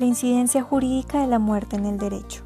La incidencia jurídica de la muerte en el derecho.